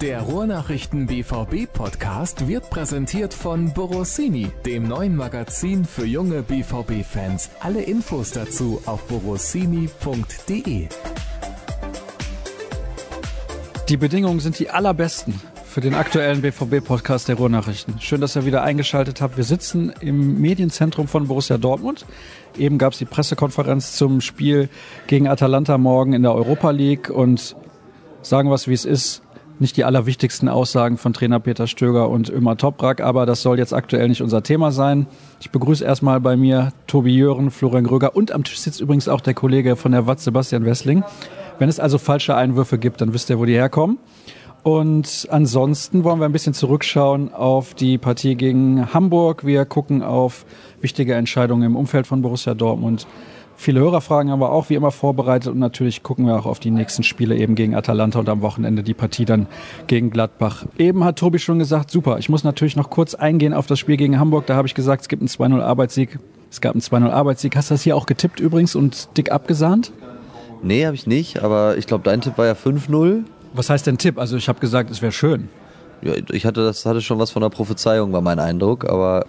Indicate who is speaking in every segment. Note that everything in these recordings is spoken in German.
Speaker 1: Der Ruhrnachrichten BVB Podcast wird präsentiert von Borossini, dem neuen Magazin für junge BVB Fans. Alle Infos dazu auf borossini.de.
Speaker 2: Die Bedingungen sind die allerbesten für den aktuellen BVB-Podcast der Ruhrnachrichten. Schön, dass ihr wieder eingeschaltet habt. Wir sitzen im Medienzentrum von Borussia Dortmund. Eben gab es die Pressekonferenz zum Spiel gegen Atalanta morgen in der Europa League und sagen was wie es ist. Nicht die allerwichtigsten Aussagen von Trainer Peter Stöger und Ömer Toprak, aber das soll jetzt aktuell nicht unser Thema sein. Ich begrüße erstmal bei mir Tobi Jören, Florian Gröger und am Tisch sitzt übrigens auch der Kollege von der Watt, Sebastian Wessling. Wenn es also falsche Einwürfe gibt, dann wisst ihr, wo die herkommen. Und ansonsten wollen wir ein bisschen zurückschauen auf die Partie gegen Hamburg. Wir gucken auf wichtige Entscheidungen im Umfeld von Borussia Dortmund. Viele Hörerfragen haben wir auch wie immer vorbereitet und natürlich gucken wir auch auf die nächsten Spiele eben gegen Atalanta und am Wochenende die Partie dann gegen Gladbach. Eben hat Tobi schon gesagt, super, ich muss natürlich noch kurz eingehen auf das Spiel gegen Hamburg. Da habe ich gesagt, es gibt einen 2-0 Arbeitssieg. Es gab einen 2-0 Arbeitssieg. Hast du das hier auch getippt übrigens und dick abgesahnt?
Speaker 3: Nee, habe ich nicht, aber ich glaube, dein Tipp war ja 5-0.
Speaker 2: Was heißt denn Tipp? Also ich habe gesagt, es wäre schön.
Speaker 3: Ja, ich hatte das hatte schon was von der Prophezeiung, war mein Eindruck, aber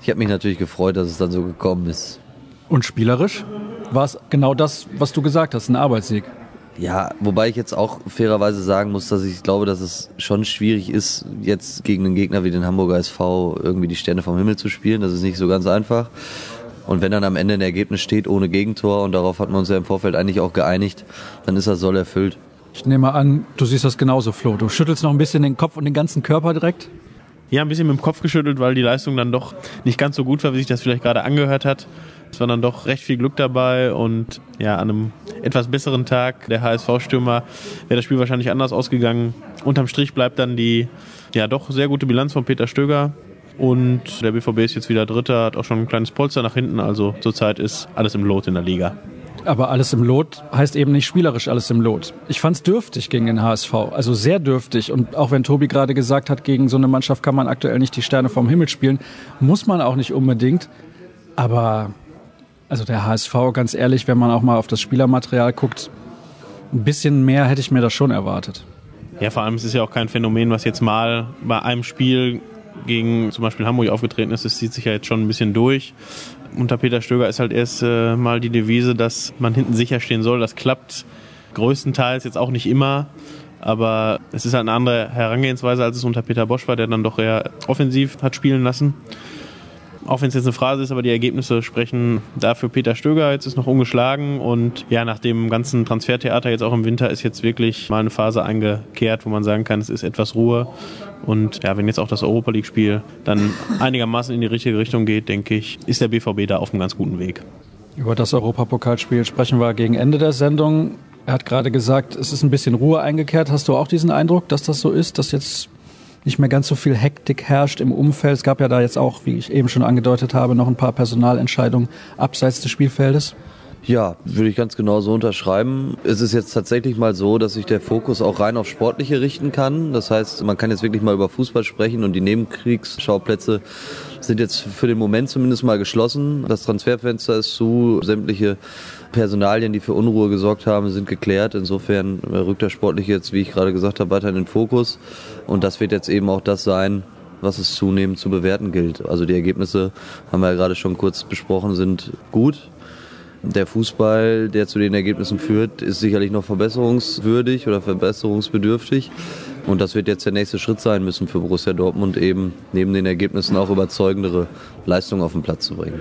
Speaker 3: ich habe mich natürlich gefreut, dass es dann so gekommen ist.
Speaker 2: Und spielerisch war es genau das, was du gesagt hast, ein Arbeitssieg.
Speaker 3: Ja, wobei ich jetzt auch fairerweise sagen muss, dass ich glaube, dass es schon schwierig ist, jetzt gegen einen Gegner wie den Hamburger SV irgendwie die Sterne vom Himmel zu spielen. Das ist nicht so ganz einfach. Und wenn dann am Ende ein Ergebnis steht ohne Gegentor, und darauf hat man uns ja im Vorfeld eigentlich auch geeinigt, dann ist das Soll erfüllt.
Speaker 2: Ich nehme an, du siehst das genauso, Flo. Du schüttelst noch ein bisschen den Kopf und den ganzen Körper direkt?
Speaker 4: Ja, ein bisschen mit dem Kopf geschüttelt, weil die Leistung dann doch nicht ganz so gut war, wie sich das vielleicht gerade angehört hat. Es war dann doch recht viel Glück dabei und ja, an einem etwas besseren Tag der HSV-Stürmer wäre das Spiel wahrscheinlich anders ausgegangen. Unterm Strich bleibt dann die ja doch sehr gute Bilanz von Peter Stöger. Und der BVB ist jetzt wieder Dritter, hat auch schon ein kleines Polster nach hinten. Also zurzeit ist alles im Lot in der Liga.
Speaker 2: Aber alles im Lot heißt eben nicht spielerisch alles im Lot. Ich fand es dürftig gegen den HSV, also sehr dürftig. Und auch wenn Tobi gerade gesagt hat, gegen so eine Mannschaft kann man aktuell nicht die Sterne vom Himmel spielen, muss man auch nicht unbedingt. Aber also der HSV, ganz ehrlich, wenn man auch mal auf das Spielermaterial guckt, ein bisschen mehr hätte ich mir das schon erwartet.
Speaker 4: Ja, vor allem es ist ja auch kein Phänomen, was jetzt mal bei einem Spiel gegen zum Beispiel Hamburg aufgetreten ist. Das zieht sich ja jetzt schon ein bisschen durch unter Peter Stöger ist halt erst äh, mal die Devise, dass man hinten sicher stehen soll. Das klappt größtenteils jetzt auch nicht immer. Aber es ist halt eine andere Herangehensweise, als es unter Peter Bosch war, der dann doch eher offensiv hat spielen lassen. Auch wenn es jetzt eine Phrase ist, aber die Ergebnisse sprechen dafür Peter Stöger. Jetzt ist noch ungeschlagen und ja, nach dem ganzen Transfertheater jetzt auch im Winter ist jetzt wirklich mal eine Phase eingekehrt, wo man sagen kann, es ist etwas Ruhe. Und ja, wenn jetzt auch das Europa League-Spiel dann einigermaßen in die richtige Richtung geht, denke ich, ist der BVB da auf einem ganz guten Weg.
Speaker 2: Über das Europapokalspiel sprechen wir gegen Ende der Sendung. Er hat gerade gesagt, es ist ein bisschen Ruhe eingekehrt. Hast du auch diesen Eindruck, dass das so ist, dass jetzt nicht mehr ganz so viel Hektik herrscht im Umfeld? Es gab ja da jetzt auch, wie ich eben schon angedeutet habe, noch ein paar Personalentscheidungen abseits des Spielfeldes.
Speaker 3: Ja, würde ich ganz genau so unterschreiben. Es ist jetzt tatsächlich mal so, dass sich der Fokus auch rein auf Sportliche richten kann. Das heißt, man kann jetzt wirklich mal über Fußball sprechen und die Nebenkriegsschauplätze sind jetzt für den Moment zumindest mal geschlossen. Das Transferfenster ist zu, sämtliche Personalien, die für Unruhe gesorgt haben, sind geklärt. Insofern rückt der Sportliche jetzt, wie ich gerade gesagt habe, weiter in den Fokus. Und das wird jetzt eben auch das sein, was es zunehmend zu bewerten gilt. Also die Ergebnisse, haben wir ja gerade schon kurz besprochen, sind gut. Der Fußball, der zu den Ergebnissen führt, ist sicherlich noch verbesserungswürdig oder verbesserungsbedürftig. Und das wird jetzt der nächste Schritt sein müssen für Borussia Dortmund, eben neben den Ergebnissen auch überzeugendere Leistungen auf den Platz zu bringen.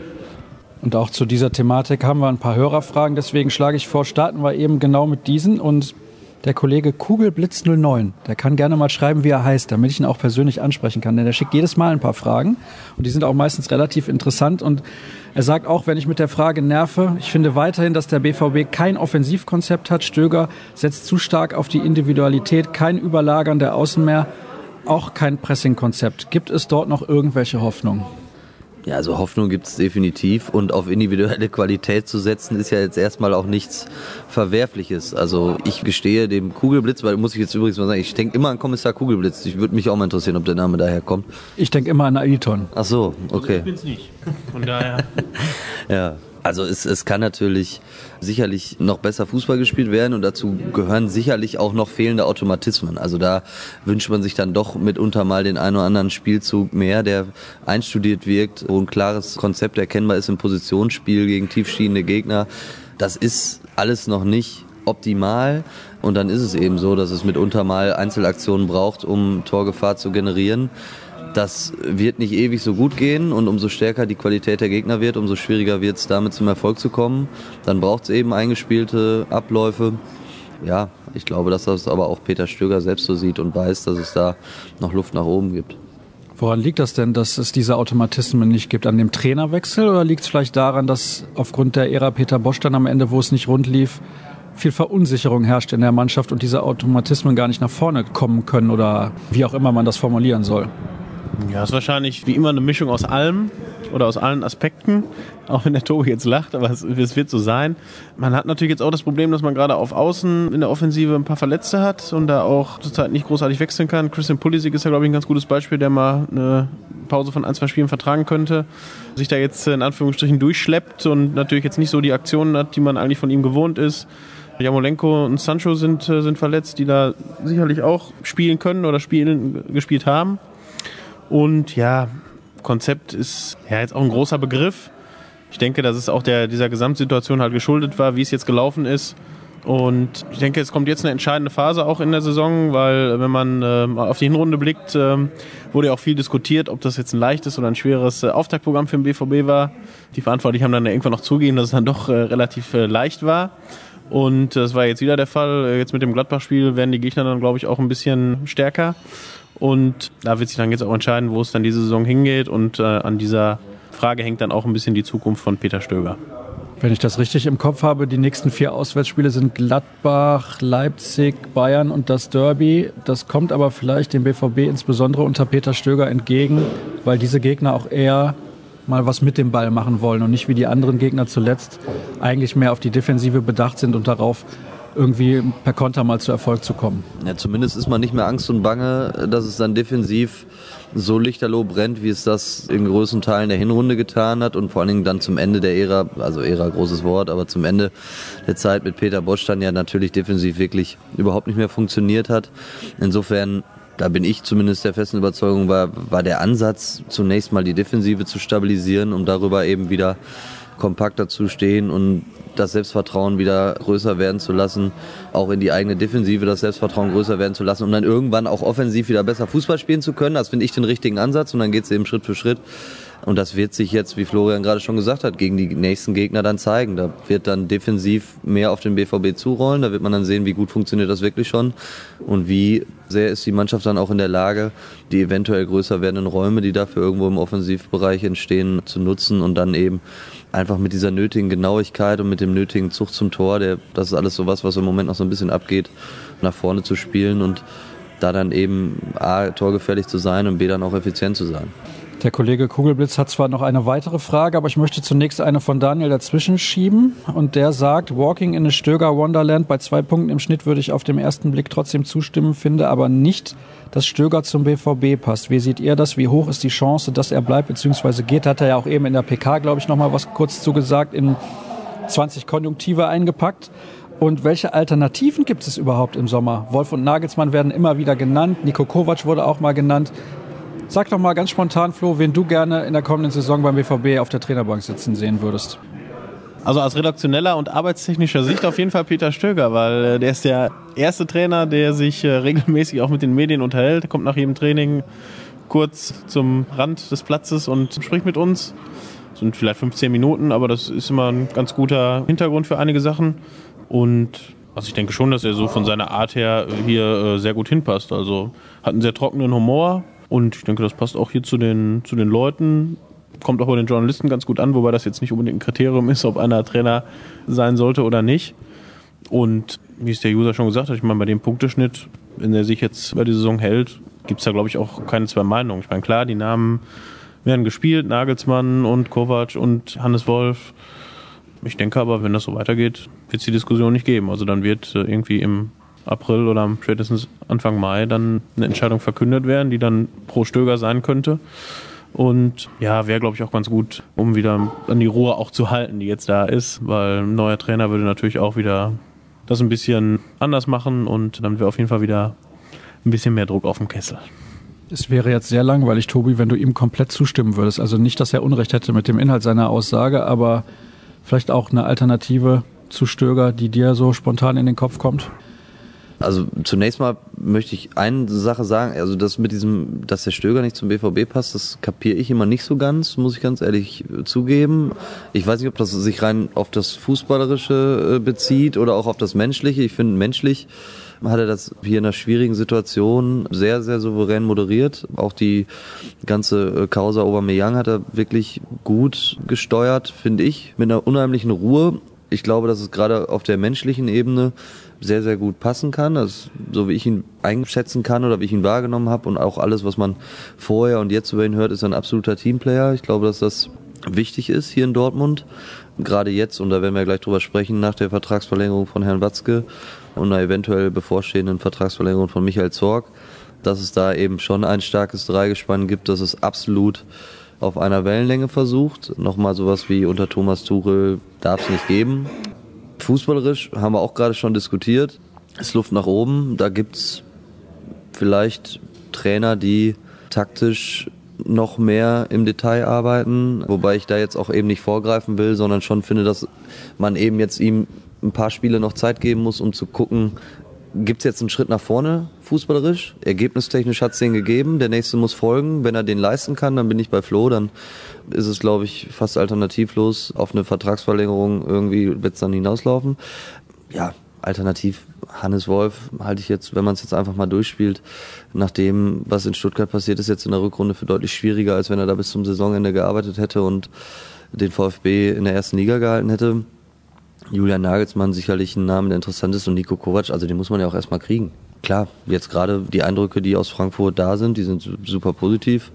Speaker 2: Und auch zu dieser Thematik haben wir ein paar Hörerfragen. Deswegen schlage ich vor, starten wir eben genau mit diesen. Und der Kollege Kugelblitz09, der kann gerne mal schreiben, wie er heißt, damit ich ihn auch persönlich ansprechen kann. Denn er schickt jedes Mal ein paar Fragen und die sind auch meistens relativ interessant. Und er sagt auch, wenn ich mit der Frage nerve, ich finde weiterhin, dass der BVB kein Offensivkonzept hat. Stöger setzt zu stark auf die Individualität, kein Überlagern der Außen mehr, auch kein Pressingkonzept. Gibt es dort noch irgendwelche Hoffnung?
Speaker 3: Ja, also Hoffnung gibt es definitiv und auf individuelle Qualität zu setzen ist ja jetzt erstmal auch nichts Verwerfliches. Also ich gestehe dem Kugelblitz, weil muss ich jetzt übrigens mal sagen, ich denke immer an Kommissar Kugelblitz. Ich würde mich auch mal interessieren, ob der Name daher kommt.
Speaker 2: Ich denke immer an Aiton.
Speaker 3: Ach so, okay.
Speaker 4: Also ich bin's nicht. Von daher.
Speaker 3: ja. Also es, es kann natürlich sicherlich noch besser Fußball gespielt werden und dazu gehören sicherlich auch noch fehlende Automatismen. Also da wünscht man sich dann doch mitunter mal den einen oder anderen Spielzug mehr, der einstudiert wirkt, wo ein klares Konzept erkennbar ist im Positionsspiel gegen tiefstehende Gegner. Das ist alles noch nicht optimal und dann ist es eben so, dass es mitunter mal Einzelaktionen braucht, um Torgefahr zu generieren. Das wird nicht ewig so gut gehen und umso stärker die Qualität der Gegner wird, umso schwieriger wird es damit zum Erfolg zu kommen. Dann braucht es eben eingespielte Abläufe. Ja, ich glaube, dass das aber auch Peter Stöger selbst so sieht und weiß, dass es da noch Luft nach oben gibt.
Speaker 2: Woran liegt das denn, dass es diese Automatismen nicht gibt? An dem Trainerwechsel oder liegt es vielleicht daran, dass aufgrund der Ära Peter Bosch dann am Ende, wo es nicht rund lief, viel Verunsicherung herrscht in der Mannschaft und diese Automatismen gar nicht nach vorne kommen können oder wie auch immer man das formulieren soll?
Speaker 4: Ja, ist wahrscheinlich wie immer eine Mischung aus allem oder aus allen Aspekten. Auch wenn der Tobi jetzt lacht, aber es, es, wird so sein. Man hat natürlich jetzt auch das Problem, dass man gerade auf Außen in der Offensive ein paar Verletzte hat und da auch zurzeit nicht großartig wechseln kann. Christian Pulisic ist ja, glaube ich, ein ganz gutes Beispiel, der mal eine Pause von ein, zwei Spielen vertragen könnte. Sich da jetzt in Anführungsstrichen durchschleppt und natürlich jetzt nicht so die Aktionen hat, die man eigentlich von ihm gewohnt ist. Jamolenko und Sancho sind, äh, sind verletzt, die da sicherlich auch spielen können oder spielen, gespielt haben. Und ja, Konzept ist ja jetzt auch ein großer Begriff. Ich denke, dass es auch der, dieser Gesamtsituation halt geschuldet war, wie es jetzt gelaufen ist. Und ich denke, es kommt jetzt eine entscheidende Phase auch in der Saison, weil wenn man äh, auf die Hinrunde blickt, äh, wurde ja auch viel diskutiert, ob das jetzt ein leichtes oder ein schweres äh, Auftaktprogramm für den BVB war. Die Verantwortlichen haben dann irgendwann noch zugegeben, dass es dann doch äh, relativ äh, leicht war. Und das war jetzt wieder der Fall. Jetzt mit dem Gladbach-Spiel werden die Gegner dann, glaube ich, auch ein bisschen stärker. Und da wird sich dann jetzt auch entscheiden, wo es dann diese Saison hingeht. Und äh, an dieser Frage hängt dann auch ein bisschen die Zukunft von Peter Stöger.
Speaker 2: Wenn ich das richtig im Kopf habe, die nächsten vier Auswärtsspiele sind Gladbach, Leipzig, Bayern und das Derby. Das kommt aber vielleicht dem BVB insbesondere unter Peter Stöger entgegen, weil diese Gegner auch eher mal was mit dem Ball machen wollen und nicht wie die anderen Gegner zuletzt eigentlich mehr auf die Defensive bedacht sind und darauf, irgendwie per Konter mal zu Erfolg zu kommen.
Speaker 3: Ja, zumindest ist man nicht mehr Angst und Bange, dass es dann defensiv so lichterloh brennt, wie es das in größten Teilen der Hinrunde getan hat und vor allen Dingen dann zum Ende der Ära, also Ära großes Wort, aber zum Ende der Zeit mit Peter Bosch dann ja natürlich defensiv wirklich überhaupt nicht mehr funktioniert hat. Insofern da bin ich zumindest der festen Überzeugung, war, war der Ansatz, zunächst mal die Defensive zu stabilisieren, um darüber eben wieder kompakter zu stehen und das Selbstvertrauen wieder größer werden zu lassen, auch in die eigene Defensive das Selbstvertrauen größer werden zu lassen, um dann irgendwann auch offensiv wieder besser Fußball spielen zu können. Das finde ich den richtigen Ansatz und dann geht es eben Schritt für Schritt. Und das wird sich jetzt, wie Florian gerade schon gesagt hat, gegen die nächsten Gegner dann zeigen. Da wird dann defensiv mehr auf den BVB zurollen. Da wird man dann sehen, wie gut funktioniert das wirklich schon und wie sehr ist die Mannschaft dann auch in der Lage, die eventuell größer werdenden Räume, die dafür irgendwo im Offensivbereich entstehen, zu nutzen und dann eben einfach mit dieser nötigen Genauigkeit und mit dem nötigen Zug zum Tor, der, das ist alles sowas, was im Moment noch so ein bisschen abgeht, nach vorne zu spielen und da dann eben A, torgefährlich zu sein und B, dann auch effizient zu sein.
Speaker 2: Der Kollege Kugelblitz hat zwar noch eine weitere Frage, aber ich möchte zunächst eine von Daniel dazwischen schieben. Und der sagt, Walking in a Stöger Wonderland bei zwei Punkten im Schnitt würde ich auf den ersten Blick trotzdem zustimmen, finde aber nicht, dass Stöger zum BVB passt. Wie seht ihr das? Wie hoch ist die Chance, dass er bleibt bzw. geht? Hat er ja auch eben in der PK, glaube ich, noch mal was kurz zugesagt, in 20 Konjunktive eingepackt. Und welche Alternativen gibt es überhaupt im Sommer? Wolf und Nagelsmann werden immer wieder genannt. Nico Kovac wurde auch mal genannt. Sag doch mal ganz spontan, Flo, wen du gerne in der kommenden Saison beim BVB auf der Trainerbank sitzen sehen würdest.
Speaker 4: Also aus redaktioneller und arbeitstechnischer Sicht auf jeden Fall Peter Stöger, weil äh, der ist der erste Trainer, der sich äh, regelmäßig auch mit den Medien unterhält. Kommt nach jedem Training kurz zum Rand des Platzes und spricht mit uns. Das sind vielleicht 15 Minuten, aber das ist immer ein ganz guter Hintergrund für einige Sachen. Und also ich denke schon, dass er so von seiner Art her hier äh, sehr gut hinpasst. Also hat einen sehr trockenen Humor, und ich denke, das passt auch hier zu den, zu den Leuten. Kommt auch bei den Journalisten ganz gut an, wobei das jetzt nicht unbedingt ein Kriterium ist, ob einer Trainer sein sollte oder nicht. Und wie es der User schon gesagt hat, ich meine, bei dem Punkteschnitt, wenn er sich jetzt über die Saison hält, gibt es da, glaube ich, auch keine zwei Meinungen. Ich meine, klar, die Namen werden gespielt, Nagelsmann und Kovac und Hannes Wolf. Ich denke aber, wenn das so weitergeht, wird es die Diskussion nicht geben. Also dann wird äh, irgendwie im April oder spätestens Anfang Mai dann eine Entscheidung verkündet werden, die dann pro Stöger sein könnte. Und ja, wäre, glaube ich, auch ganz gut, um wieder an die Ruhe auch zu halten, die jetzt da ist, weil ein neuer Trainer würde natürlich auch wieder das ein bisschen anders machen und dann wäre auf jeden Fall wieder ein bisschen mehr Druck auf dem Kessel.
Speaker 2: Es wäre jetzt sehr langweilig, Tobi, wenn du ihm komplett zustimmen würdest. Also nicht, dass er Unrecht hätte mit dem Inhalt seiner Aussage, aber vielleicht auch eine Alternative zu Stöger, die dir so spontan in den Kopf kommt.
Speaker 3: Also zunächst mal möchte ich eine Sache sagen, also das mit diesem, dass der Stöger nicht zum BVB passt, das kapiere ich immer nicht so ganz, muss ich ganz ehrlich zugeben. Ich weiß nicht, ob das sich rein auf das Fußballerische äh, bezieht oder auch auf das Menschliche. Ich finde menschlich hat er das hier in einer schwierigen Situation sehr, sehr souverän moderiert. Auch die ganze äh, Causa Aubameyang hat er wirklich gut gesteuert, finde ich, mit einer unheimlichen Ruhe. Ich glaube, dass es gerade auf der menschlichen Ebene sehr, sehr gut passen kann. Also, so wie ich ihn einschätzen kann oder wie ich ihn wahrgenommen habe und auch alles, was man vorher und jetzt über ihn hört, ist ein absoluter Teamplayer. Ich glaube, dass das wichtig ist hier in Dortmund. Gerade jetzt, und da werden wir gleich drüber sprechen, nach der Vertragsverlängerung von Herrn Watzke und einer eventuell bevorstehenden Vertragsverlängerung von Michael Zorg, dass es da eben schon ein starkes Dreigespann gibt, dass es absolut auf einer Wellenlänge versucht. Nochmal sowas wie unter Thomas Tuchel darf es nicht geben. Fußballerisch haben wir auch gerade schon diskutiert. Es Luft nach oben. Da gibt es vielleicht Trainer, die taktisch noch mehr im Detail arbeiten, wobei ich da jetzt auch eben nicht vorgreifen will, sondern schon finde, dass man eben jetzt ihm ein paar Spiele noch Zeit geben muss, um zu gucken, gibt es jetzt einen Schritt nach vorne fußballerisch? Ergebnistechnisch hat es den gegeben, der nächste muss folgen. Wenn er den leisten kann, dann bin ich bei Flo, dann ist es, glaube ich, fast alternativlos. Auf eine Vertragsverlängerung irgendwie wird es dann hinauslaufen. Ja, alternativ Hannes Wolf halte ich jetzt, wenn man es jetzt einfach mal durchspielt, nach dem, was in Stuttgart passiert ist, jetzt in der Rückrunde für deutlich schwieriger, als wenn er da bis zum Saisonende gearbeitet hätte und den VfB in der ersten Liga gehalten hätte. Julian Nagelsmann sicherlich ein Name, der interessant ist und Nico Kovac, also den muss man ja auch erstmal kriegen. Klar, jetzt gerade die Eindrücke, die aus Frankfurt da sind, die sind super positiv.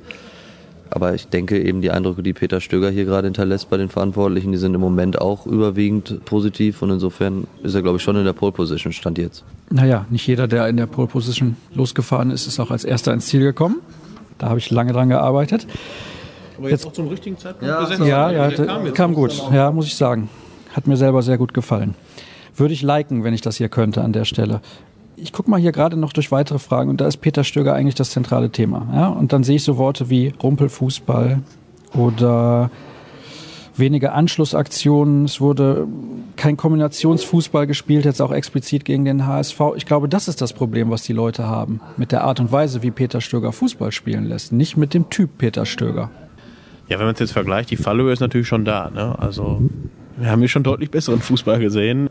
Speaker 3: Aber ich denke eben die Eindrücke, die Peter Stöger hier gerade hinterlässt bei den Verantwortlichen, die sind im Moment auch überwiegend positiv und insofern ist er, glaube ich, schon in der Pole Position, stand jetzt.
Speaker 2: Naja, nicht jeder, der in der Pole Position losgefahren ist, ist auch als erster ins Ziel gekommen. Da habe ich lange dran gearbeitet.
Speaker 4: Aber jetzt, jetzt auch zum richtigen Zeitpunkt
Speaker 2: ja, gesetzt. Ja, ja, kam, kam gut. Ja, muss ich sagen. Hat mir selber sehr gut gefallen. Würde ich liken, wenn ich das hier könnte an der Stelle ich gucke mal hier gerade noch durch weitere Fragen und da ist Peter Stöger eigentlich das zentrale Thema. Ja? Und dann sehe ich so Worte wie Rumpelfußball oder wenige Anschlussaktionen. Es wurde kein Kombinationsfußball gespielt, jetzt auch explizit gegen den HSV. Ich glaube, das ist das Problem, was die Leute haben mit der Art und Weise, wie Peter Stöger Fußball spielen lässt, nicht mit dem Typ Peter Stöger.
Speaker 4: Ja, wenn man es jetzt vergleicht, die Fallhöhe ist natürlich schon da. Ne? Also wir haben hier schon deutlich besseren Fußball gesehen.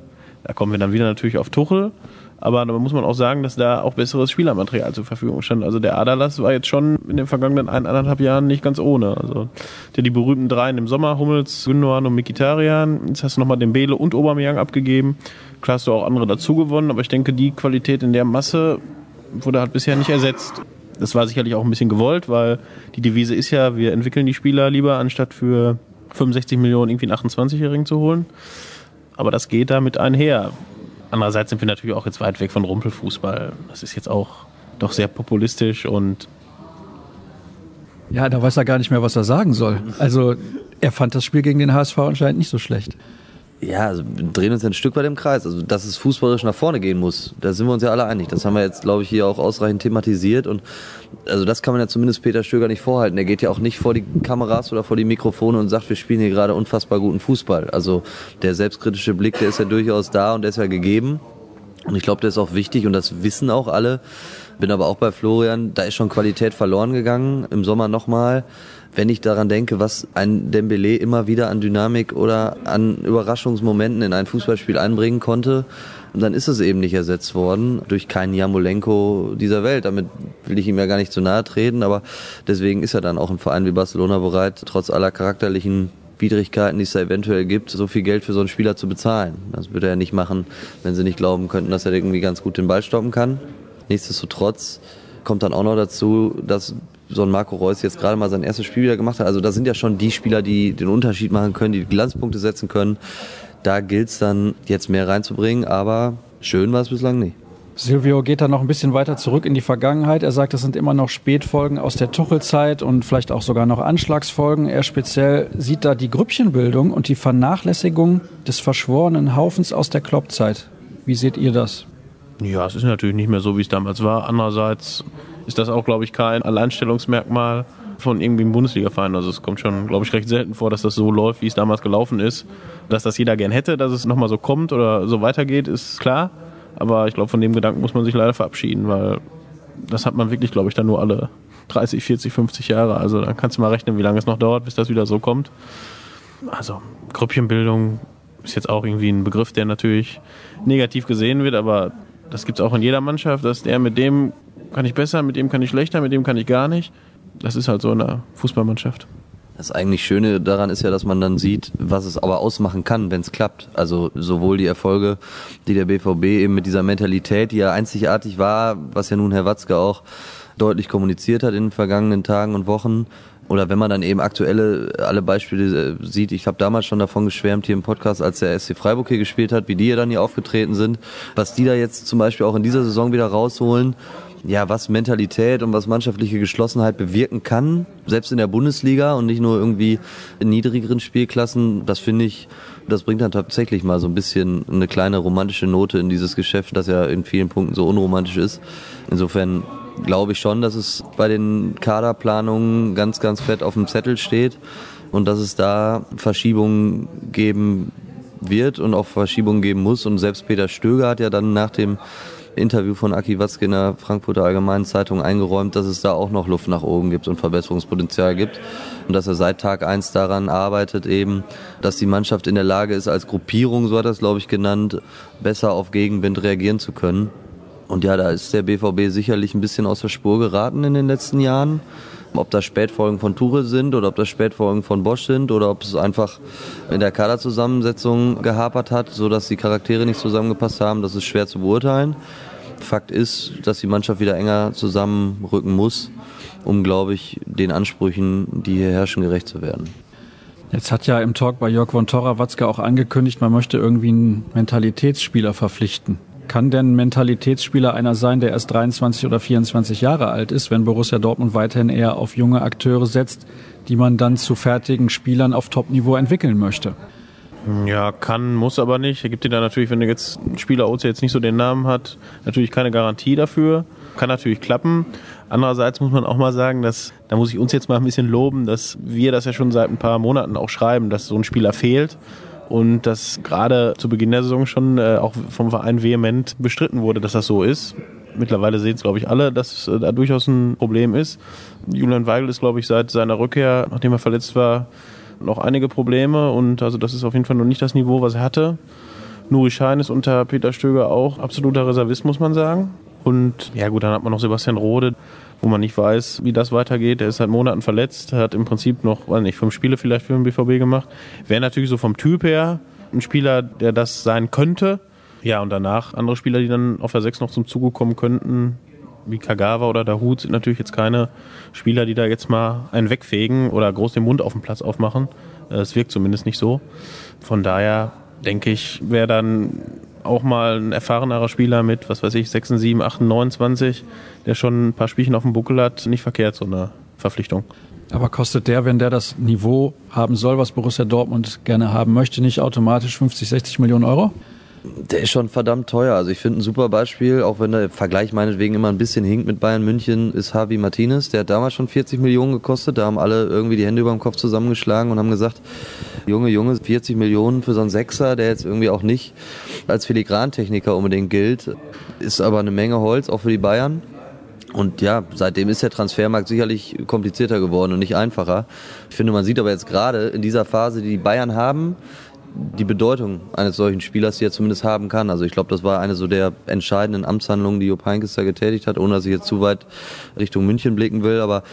Speaker 4: Da kommen wir dann wieder natürlich auf Tuchel. Aber da muss man auch sagen, dass da auch besseres Spielermaterial zur Verfügung stand. Also der Adalas war jetzt schon in den vergangenen eineinhalb Jahren nicht ganz ohne. Also der die berühmten dreien im Sommer, Hummels, Gündogan und Mikitarian. Jetzt hast du nochmal den Bele und Aubameyang abgegeben. Klar hast du auch andere dazu gewonnen, aber ich denke, die Qualität in der Masse wurde halt bisher nicht ersetzt. Das war sicherlich auch ein bisschen gewollt, weil die Devise ist ja, wir entwickeln die Spieler lieber, anstatt für 65 Millionen irgendwie einen 28-Jährigen zu holen. Aber das geht damit einher. Andererseits sind wir natürlich auch jetzt weit weg von Rumpelfußball. Das ist jetzt auch doch sehr populistisch und
Speaker 2: ja, da weiß er gar nicht mehr, was er sagen soll. Also er fand das Spiel gegen den HSV anscheinend nicht so schlecht.
Speaker 3: Ja, also wir drehen uns ein Stück weit im Kreis. Also, dass es fußballerisch nach vorne gehen muss, da sind wir uns ja alle einig. Das haben wir jetzt, glaube ich, hier auch ausreichend thematisiert. Und also das kann man ja zumindest Peter Stöger nicht vorhalten. Er geht ja auch nicht vor die Kameras oder vor die Mikrofone und sagt, wir spielen hier gerade unfassbar guten Fußball. Also der selbstkritische Blick, der ist ja durchaus da und der ist ja gegeben. Und ich glaube, der ist auch wichtig und das wissen auch alle. Bin aber auch bei Florian, da ist schon Qualität verloren gegangen. Im Sommer nochmal wenn ich daran denke, was ein Dembele immer wieder an Dynamik oder an Überraschungsmomenten in ein Fußballspiel einbringen konnte, dann ist es eben nicht ersetzt worden durch keinen Jamolenko dieser Welt. Damit will ich ihm ja gar nicht zu nahe treten, aber deswegen ist er dann auch ein Verein wie Barcelona bereit, trotz aller charakterlichen Widrigkeiten, die es da eventuell gibt, so viel Geld für so einen Spieler zu bezahlen. Das würde er nicht machen, wenn sie nicht glauben könnten, dass er irgendwie ganz gut den Ball stoppen kann. Nichtsdestotrotz kommt dann auch noch dazu, dass so ein Marco Reus jetzt gerade mal sein erstes Spiel wieder gemacht hat. Also da sind ja schon die Spieler, die den Unterschied machen können, die Glanzpunkte setzen können. Da gilt es dann jetzt mehr reinzubringen, aber schön war es bislang nicht.
Speaker 2: Silvio geht da noch ein bisschen weiter zurück in die Vergangenheit. Er sagt, es sind immer noch Spätfolgen aus der Tuchelzeit und vielleicht auch sogar noch Anschlagsfolgen. Er speziell sieht da die Grüppchenbildung und die Vernachlässigung des verschworenen Haufens aus der Kloppzeit. Wie seht ihr das?
Speaker 4: Ja, es ist natürlich nicht mehr so, wie es damals war. Andererseits ist das auch, glaube ich, kein Alleinstellungsmerkmal von irgendwie einem Bundesliga-Verein. Also es kommt schon, glaube ich, recht selten vor, dass das so läuft, wie es damals gelaufen ist. Dass das jeder gern hätte, dass es nochmal so kommt oder so weitergeht, ist klar. Aber ich glaube, von dem Gedanken muss man sich leider verabschieden, weil das hat man wirklich, glaube ich, dann nur alle 30, 40, 50 Jahre. Also dann kannst du mal rechnen, wie lange es noch dauert, bis das wieder so kommt. Also Grüppchenbildung ist jetzt auch irgendwie ein Begriff, der natürlich negativ gesehen wird, aber das gibt es auch in jeder Mannschaft, dass der mit dem kann ich besser, mit dem kann ich schlechter, mit dem kann ich gar nicht. Das ist halt so in einer Fußballmannschaft.
Speaker 3: Das eigentlich Schöne daran ist ja, dass man dann sieht, was es aber ausmachen kann, wenn es klappt. Also sowohl die Erfolge, die der BVB eben mit dieser Mentalität, die ja einzigartig war, was ja nun Herr Watzke auch deutlich kommuniziert hat in den vergangenen Tagen und Wochen, oder wenn man dann eben aktuelle alle Beispiele äh, sieht, ich habe damals schon davon geschwärmt hier im Podcast, als der SC Freiburg hier gespielt hat, wie die ja dann hier aufgetreten sind, was die da jetzt zum Beispiel auch in dieser Saison wieder rausholen, ja, was Mentalität und was mannschaftliche Geschlossenheit bewirken kann, selbst in der Bundesliga und nicht nur irgendwie in niedrigeren Spielklassen, das finde ich, das bringt dann tatsächlich mal so ein bisschen eine kleine romantische Note in dieses Geschäft, das ja in vielen Punkten so unromantisch ist. Insofern glaube ich schon, dass es bei den Kaderplanungen ganz, ganz fett auf dem Zettel steht und dass es da Verschiebungen geben wird und auch Verschiebungen geben muss. Und selbst Peter Stöger hat ja dann nach dem Interview von Aki Watzke in der Frankfurter Allgemeinen Zeitung eingeräumt, dass es da auch noch Luft nach oben gibt und Verbesserungspotenzial gibt. Und dass er seit Tag eins daran arbeitet eben, dass die Mannschaft in der Lage ist, als Gruppierung, so hat er es glaube ich genannt, besser auf Gegenwind reagieren zu können. Und ja, da ist der BVB sicherlich ein bisschen aus der Spur geraten in den letzten Jahren. Ob das Spätfolgen von Tuchel sind oder ob das Spätfolgen von Bosch sind oder ob es einfach in der Kaderzusammensetzung gehapert hat, sodass die Charaktere nicht zusammengepasst haben, das ist schwer zu beurteilen. Fakt ist, dass die Mannschaft wieder enger zusammenrücken muss, um, glaube ich, den Ansprüchen, die hier herrschen, gerecht zu werden.
Speaker 2: Jetzt hat ja im Talk bei Jörg von Torra Watzke auch angekündigt, man möchte irgendwie einen Mentalitätsspieler verpflichten. Kann denn ein Mentalitätsspieler einer sein, der erst 23 oder 24 Jahre alt ist, wenn Borussia Dortmund weiterhin eher auf junge Akteure setzt, die man dann zu fertigen Spielern auf Top-Niveau entwickeln möchte?
Speaker 4: Ja, kann, muss aber nicht. Er gibt dir da natürlich, wenn du jetzt Spieler Oze jetzt nicht so den Namen hat, natürlich keine Garantie dafür. Kann natürlich klappen. Andererseits muss man auch mal sagen, dass, da muss ich uns jetzt mal ein bisschen loben, dass wir das ja schon seit ein paar Monaten auch schreiben, dass so ein Spieler fehlt und dass gerade zu Beginn der Saison schon äh, auch vom Verein vehement bestritten wurde, dass das so ist. Mittlerweile sehen es, glaube ich, alle, dass äh, da durchaus ein Problem ist. Julian Weigel ist, glaube ich, seit seiner Rückkehr, nachdem er verletzt war, noch einige Probleme und also das ist auf jeden Fall noch nicht das Niveau, was er hatte. Nuri Schein ist unter Peter Stöger auch absoluter Reservist, muss man sagen. Und ja gut, dann hat man noch Sebastian Rode, wo man nicht weiß, wie das weitergeht. Der ist seit Monaten verletzt, hat im Prinzip noch, weiß nicht, fünf Spiele vielleicht für den BVB gemacht. Wäre natürlich so vom Typ her ein Spieler, der das sein könnte. Ja, und danach andere Spieler, die dann auf der 6 noch zum Zuge kommen könnten, Kagawa oder Dahut, sind natürlich jetzt keine Spieler, die da jetzt mal einen wegfegen oder groß den Mund auf dem Platz aufmachen. Es wirkt zumindest nicht so. Von daher denke ich, wäre dann auch mal ein erfahrenerer Spieler mit, was weiß ich, 6, 7, 8, 29, der schon ein paar Spielchen auf dem Buckel hat, nicht verkehrt, so eine Verpflichtung.
Speaker 2: Aber kostet der, wenn der das Niveau haben soll, was Borussia Dortmund gerne haben möchte, nicht automatisch 50, 60 Millionen Euro?
Speaker 3: Der ist schon verdammt teuer. Also ich finde ein super Beispiel, auch wenn der Vergleich meinetwegen immer ein bisschen hinkt mit Bayern München, ist Javi Martinez. Der hat damals schon 40 Millionen gekostet. Da haben alle irgendwie die Hände über dem Kopf zusammengeschlagen und haben gesagt, Junge, Junge, 40 Millionen für so einen Sechser, der jetzt irgendwie auch nicht als Filigrantechniker unbedingt gilt, ist aber eine Menge Holz, auch für die Bayern. Und ja, seitdem ist der Transfermarkt sicherlich komplizierter geworden und nicht einfacher. Ich finde, man sieht aber jetzt gerade in dieser Phase, die die Bayern haben, die Bedeutung eines solchen Spielers, die er zumindest haben kann. Also ich glaube, das war eine so der entscheidenden Amtshandlungen, die Jupp Heynckes da getätigt hat, ohne dass ich jetzt zu weit Richtung München blicken will. Aber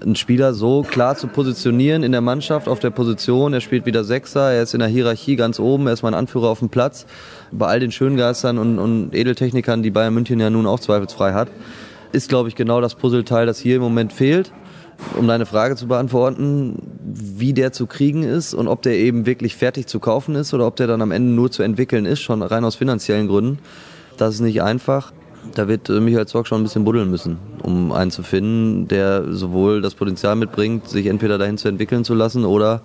Speaker 3: einen Spieler so klar zu positionieren in der Mannschaft, auf der Position, er spielt wieder Sechser, er ist in der Hierarchie ganz oben, er ist mein Anführer auf dem Platz. Bei all den Schöngeistern und, und Edeltechnikern, die Bayern München ja nun auch zweifelsfrei hat, ist, glaube ich, genau das Puzzleteil, das hier im Moment fehlt um deine Frage zu beantworten, wie der zu kriegen ist und ob der eben wirklich fertig zu kaufen ist oder ob der dann am Ende nur zu entwickeln ist, schon rein aus finanziellen Gründen. Das ist nicht einfach. da wird äh, Michael Zorc schon ein bisschen buddeln müssen, um einen zu finden, der sowohl das Potenzial mitbringt, sich entweder dahin zu entwickeln zu lassen oder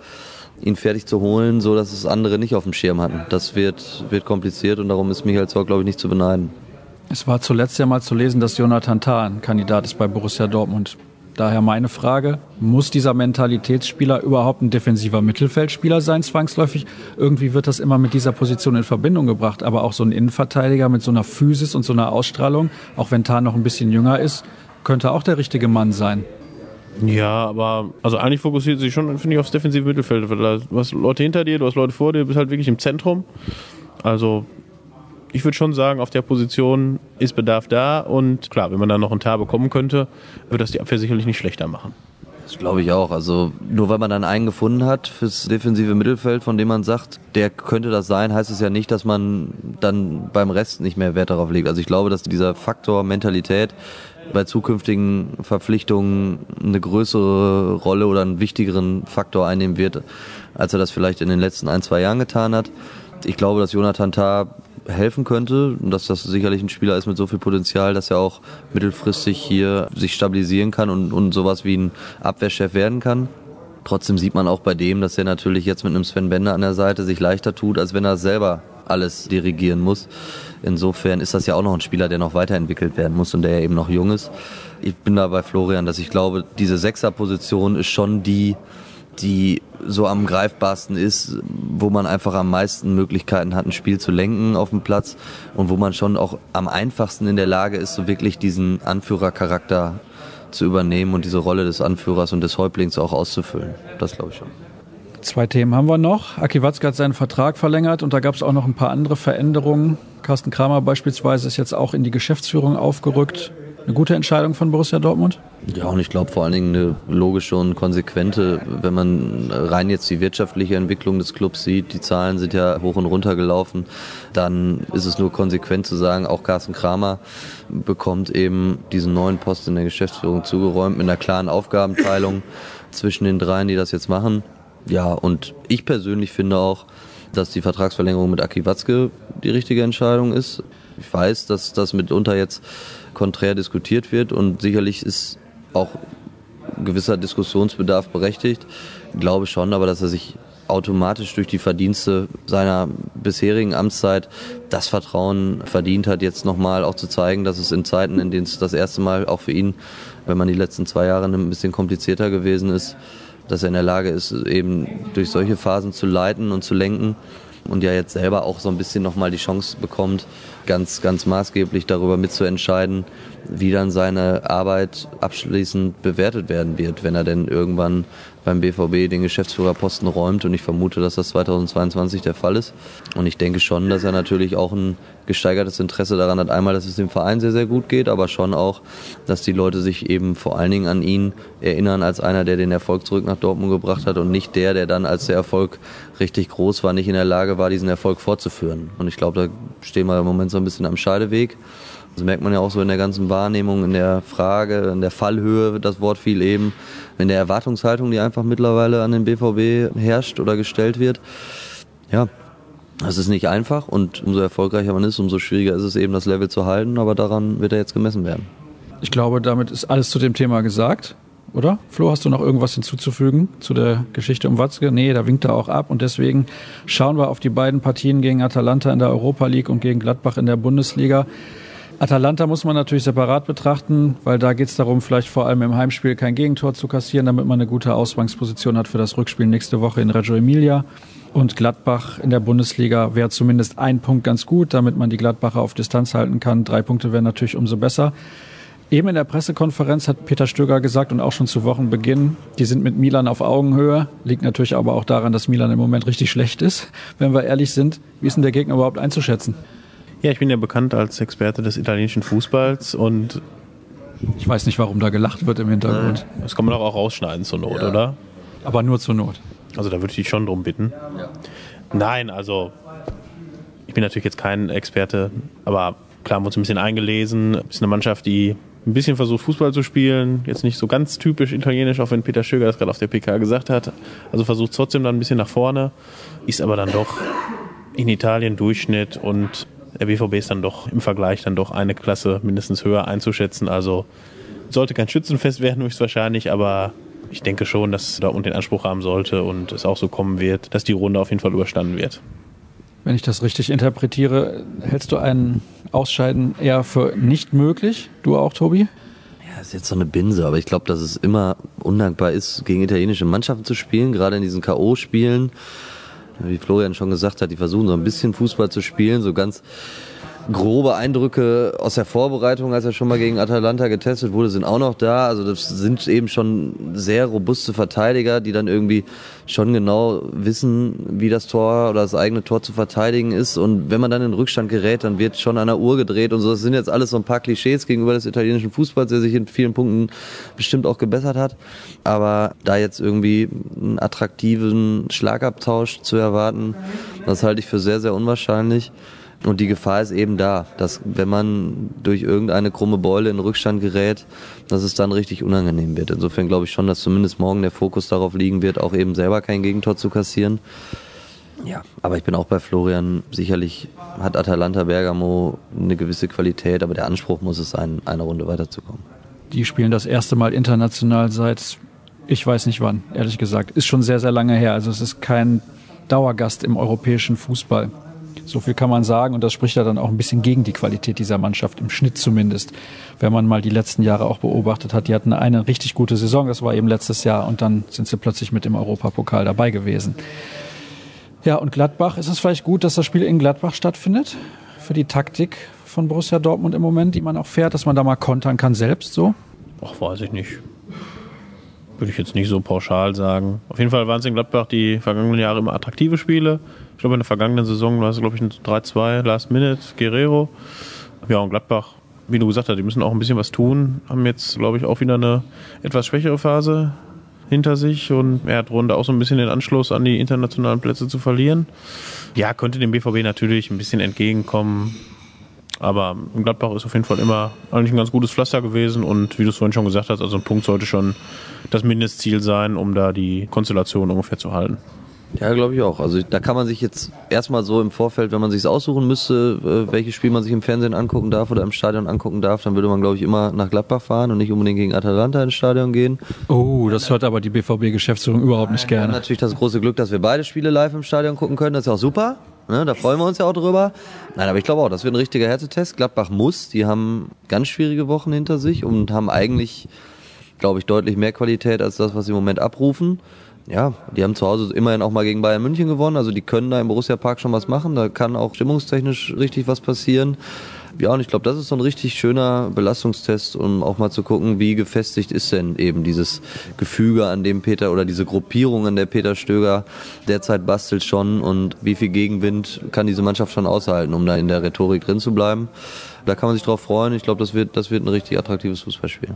Speaker 3: ihn fertig zu holen, so dass es andere nicht auf dem Schirm hatten. Das wird, wird kompliziert und darum ist Michael Zorc, glaube ich, nicht zu beneiden.
Speaker 2: Es war zuletzt ja mal zu lesen, dass Jonathan Tah ein Kandidat ist bei Borussia Dortmund. Daher meine Frage, muss dieser Mentalitätsspieler überhaupt ein defensiver Mittelfeldspieler sein, zwangsläufig? Irgendwie wird das immer mit dieser Position in Verbindung gebracht, aber auch so ein Innenverteidiger mit so einer Physis und so einer Ausstrahlung, auch wenn Tah noch ein bisschen jünger ist, könnte auch der richtige Mann sein.
Speaker 4: Ja, aber also eigentlich fokussiert sich schon, finde ich, aufs defensive Mittelfeld. Du hast Leute hinter dir, du hast Leute vor dir, du bist halt wirklich im Zentrum. Also ich würde schon sagen, auf der Position ist Bedarf da und klar, wenn man dann noch einen Tar bekommen könnte, würde das die Abwehr sicherlich nicht schlechter machen.
Speaker 3: Das glaube ich auch. Also nur weil man dann einen gefunden hat fürs defensive Mittelfeld, von dem man sagt, der könnte das sein, heißt es ja nicht, dass man dann beim Rest nicht mehr Wert darauf legt. Also ich glaube, dass dieser Faktor Mentalität bei zukünftigen Verpflichtungen eine größere Rolle oder einen wichtigeren Faktor einnehmen wird, als er das vielleicht in den letzten ein, zwei Jahren getan hat. Ich glaube, dass Jonathan Tah helfen könnte dass das sicherlich ein Spieler ist mit so viel Potenzial, dass er auch mittelfristig hier sich stabilisieren kann und, und sowas wie ein Abwehrchef werden kann. Trotzdem sieht man auch bei dem, dass er natürlich jetzt mit einem Sven Bender an der Seite sich leichter tut, als wenn er selber alles dirigieren muss. Insofern ist das ja auch noch ein Spieler, der noch weiterentwickelt werden muss und der ja eben noch jung ist. Ich bin da bei Florian, dass ich glaube, diese Sechserposition ist schon die, die so am greifbarsten ist, wo man einfach am meisten Möglichkeiten hat, ein Spiel zu lenken auf dem Platz und wo man schon auch am einfachsten in der Lage ist, so wirklich diesen Anführercharakter zu übernehmen und diese Rolle des Anführers und des Häuptlings auch auszufüllen. Das glaube ich schon.
Speaker 2: Zwei Themen haben wir noch. Aki Watzke hat seinen Vertrag verlängert und da gab es auch noch ein paar andere Veränderungen. Carsten Kramer beispielsweise ist jetzt auch in die Geschäftsführung aufgerückt. Eine gute Entscheidung von Borussia Dortmund?
Speaker 3: Ja, und ich glaube vor allen Dingen eine logische und konsequente, wenn man rein jetzt die wirtschaftliche Entwicklung des Clubs sieht, die Zahlen sind ja hoch und runter gelaufen, dann ist es nur konsequent zu sagen, auch Carsten Kramer bekommt eben diesen neuen Posten in der Geschäftsführung zugeräumt mit einer klaren Aufgabenteilung zwischen den dreien, die das jetzt machen. Ja, und ich persönlich finde auch, dass die Vertragsverlängerung mit Aki Watzke die richtige Entscheidung ist. Ich weiß, dass das mitunter jetzt konträr diskutiert wird und sicherlich ist auch gewisser Diskussionsbedarf berechtigt. Ich glaube schon, aber dass er sich automatisch durch die Verdienste seiner bisherigen Amtszeit das Vertrauen verdient hat, jetzt nochmal auch zu zeigen, dass es in Zeiten, in denen es das erste Mal auch für ihn, wenn man die letzten zwei Jahre ein bisschen komplizierter gewesen ist, dass er in der Lage ist, eben durch solche Phasen zu leiten und zu lenken und ja jetzt selber auch so ein bisschen nochmal die Chance bekommt, ganz, ganz maßgeblich darüber mitzuentscheiden, wie dann seine Arbeit abschließend bewertet werden wird, wenn er denn irgendwann beim BVB den Geschäftsführerposten räumt. Und ich vermute, dass das 2022 der Fall ist. Und ich denke schon, dass er natürlich auch ein gesteigertes Interesse daran hat. Einmal, dass es dem Verein sehr, sehr gut geht, aber schon auch, dass die Leute sich eben vor allen Dingen an ihn erinnern als einer, der den Erfolg zurück nach Dortmund gebracht hat und nicht der, der dann, als der Erfolg richtig groß war, nicht in der Lage war, diesen Erfolg fortzuführen. Und ich glaube, da stehen wir im Moment so ein bisschen am Scheideweg. Das merkt man ja auch so in der ganzen Wahrnehmung, in der Frage, in der Fallhöhe, das Wort fiel eben, in der Erwartungshaltung, die einfach mittlerweile an den BVB herrscht oder gestellt wird. Ja, das ist nicht einfach und umso erfolgreicher man ist, umso schwieriger ist es eben, das Level zu halten, aber daran wird er jetzt gemessen werden.
Speaker 2: Ich glaube, damit ist alles zu dem Thema gesagt, oder? Flo, hast du noch irgendwas hinzuzufügen zu der Geschichte um Watzke? Nee, da winkt er auch ab und deswegen schauen wir auf die beiden Partien gegen Atalanta in der Europa League und gegen Gladbach in der Bundesliga. Atalanta muss man natürlich separat betrachten, weil da geht es darum, vielleicht vor allem im Heimspiel kein Gegentor zu kassieren, damit man eine gute Ausgangsposition hat für das Rückspiel nächste Woche in Reggio Emilia. Und Gladbach in der Bundesliga wäre zumindest ein Punkt ganz gut, damit man die Gladbacher auf Distanz halten kann. Drei Punkte wären natürlich umso besser. Eben in der Pressekonferenz hat Peter Stöger gesagt und auch schon zu Wochenbeginn, die sind mit Milan auf Augenhöhe. Liegt natürlich aber auch daran, dass Milan im Moment richtig schlecht ist, wenn wir ehrlich sind. Wie ist denn der Gegner überhaupt einzuschätzen?
Speaker 4: Ja, ich bin ja bekannt als Experte des italienischen Fußballs und
Speaker 2: ich weiß nicht, warum da gelacht wird im Hintergrund.
Speaker 4: Das kann man doch auch rausschneiden zur Not, ja. oder?
Speaker 2: Aber nur zur Not.
Speaker 4: Also da würde ich dich schon drum bitten. Ja. Nein, also ich bin natürlich jetzt kein Experte, aber klar haben wir uns ein bisschen eingelesen. Es ist eine Mannschaft, die ein bisschen versucht, Fußball zu spielen. Jetzt nicht so ganz typisch italienisch, auch wenn Peter Schöger das gerade auf der PK gesagt hat. Also versucht trotzdem dann ein bisschen nach vorne, ist aber dann doch in Italien Durchschnitt und der BVB ist dann doch im Vergleich dann doch eine Klasse mindestens höher einzuschätzen. Also sollte kein Schützenfest werden, höchstwahrscheinlich, aber ich denke schon, dass Dortmund den Anspruch haben sollte und es auch so kommen wird, dass die Runde auf jeden Fall überstanden wird.
Speaker 2: Wenn ich das richtig interpretiere, hältst du ein Ausscheiden eher für nicht möglich? Du auch, Tobi?
Speaker 3: Ja, ist jetzt so eine Binse, aber ich glaube, dass es immer undankbar ist, gegen italienische Mannschaften zu spielen, gerade in diesen K.O.-Spielen. Wie Florian schon gesagt hat, die versuchen so ein bisschen Fußball zu spielen, so ganz grobe Eindrücke aus der Vorbereitung, als er schon mal gegen Atalanta getestet wurde, sind auch noch da. Also das sind eben schon sehr robuste Verteidiger, die dann irgendwie schon genau wissen, wie das Tor oder das eigene Tor zu verteidigen ist. Und wenn man dann in Rückstand gerät, dann wird schon an der Uhr gedreht und so. Das sind jetzt alles so ein paar Klischees gegenüber des italienischen Fußballs, der sich in vielen Punkten bestimmt auch gebessert hat. Aber da jetzt irgendwie einen attraktiven Schlagabtausch zu erwarten, das halte ich für sehr, sehr unwahrscheinlich. Und die Gefahr ist eben da, dass wenn man durch irgendeine krumme Beule in Rückstand gerät, dass es dann richtig unangenehm wird. Insofern glaube ich schon, dass zumindest morgen der Fokus darauf liegen wird, auch eben selber kein Gegentor zu kassieren. Ja, aber ich bin auch bei Florian. Sicherlich hat Atalanta Bergamo eine gewisse Qualität, aber der Anspruch muss es sein, eine Runde weiterzukommen.
Speaker 2: Die spielen das erste Mal international seit ich weiß nicht wann, ehrlich gesagt. Ist schon sehr, sehr lange her. Also es ist kein Dauergast im europäischen Fußball. So viel kann man sagen und das spricht ja dann auch ein bisschen gegen die Qualität dieser Mannschaft, im Schnitt zumindest. Wenn man mal die letzten Jahre auch beobachtet hat, die hatten eine richtig gute Saison, das war eben letztes Jahr und dann sind sie plötzlich mit im Europapokal dabei gewesen. Ja, und Gladbach, ist es vielleicht gut, dass das Spiel in Gladbach stattfindet? Für die Taktik von Borussia Dortmund im Moment, die man auch fährt, dass man da mal kontern kann selbst so?
Speaker 4: Ach, weiß ich nicht. Würde ich jetzt nicht so pauschal sagen. Auf jeden Fall waren es in Gladbach die vergangenen Jahre immer attraktive Spiele. Ich glaube, in der vergangenen Saison war es, glaube ich, ein 3-2 Last Minute, Guerrero. Ja, und Gladbach, wie du gesagt hast, die müssen auch ein bisschen was tun. Haben jetzt, glaube ich, auch wieder eine etwas schwächere Phase hinter sich und er hat Runde auch so ein bisschen den Anschluss an die internationalen Plätze zu verlieren. Ja, könnte dem BVB natürlich ein bisschen entgegenkommen. Aber Gladbach ist auf jeden Fall immer eigentlich ein ganz gutes Pflaster gewesen und wie du es vorhin schon gesagt hast, also ein Punkt sollte schon das Mindestziel sein, um da die Konstellation ungefähr zu halten.
Speaker 3: Ja, glaube ich auch. Also da kann man sich jetzt erstmal so im Vorfeld, wenn man sich aussuchen müsste, äh, welches Spiel man sich im Fernsehen angucken darf oder im Stadion angucken darf, dann würde man, glaube ich, immer nach Gladbach fahren und nicht unbedingt gegen Atalanta ins Stadion gehen.
Speaker 2: Oh, das hört aber die BVB-Geschäftsführung überhaupt nicht gerne.
Speaker 3: Wir haben natürlich das große Glück, dass wir beide Spiele live im Stadion gucken können. Das ist ja auch super. Ne, da freuen wir uns ja auch drüber. Nein, aber ich glaube auch, das wird ein richtiger Härtetest. Gladbach muss. Die haben ganz schwierige Wochen hinter sich und haben eigentlich, glaube ich, deutlich mehr Qualität als das, was sie im Moment abrufen ja, die haben zu Hause immerhin auch mal gegen Bayern München gewonnen. Also die können da im Borussia Park schon was machen. Da kann auch stimmungstechnisch richtig was passieren. Ja, und ich glaube, das ist so ein richtig schöner Belastungstest, um auch mal zu gucken, wie gefestigt ist denn eben dieses Gefüge, an dem Peter oder diese Gruppierung, an der Peter Stöger derzeit bastelt schon und wie viel Gegenwind kann diese Mannschaft schon aushalten, um da in der Rhetorik drin zu bleiben. Da kann man sich drauf freuen. Ich glaube, das wird, das wird ein richtig attraktives Fußballspiel.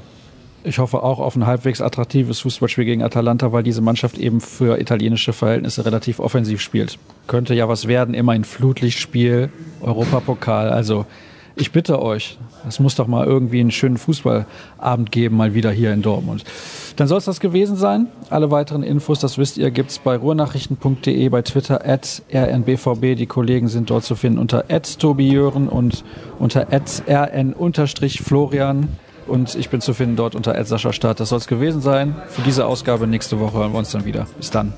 Speaker 2: Ich hoffe auch auf ein halbwegs attraktives Fußballspiel gegen Atalanta, weil diese Mannschaft eben für italienische Verhältnisse relativ offensiv spielt. Könnte ja was werden, immer ein Flutlichtspiel, Europapokal. Also ich bitte euch, es muss doch mal irgendwie einen schönen Fußballabend geben, mal wieder hier in Dortmund. Dann soll es das gewesen sein. Alle weiteren Infos, das wisst ihr, gibt's bei ruhrnachrichten.de, bei Twitter at rnbvb. Die Kollegen sind dort zu finden unter at Tobi Jören und unter at rn-florian. Und ich bin zu finden dort unter Start. Das soll es gewesen sein. Für diese Ausgabe nächste Woche hören wir uns dann wieder. Bis dann.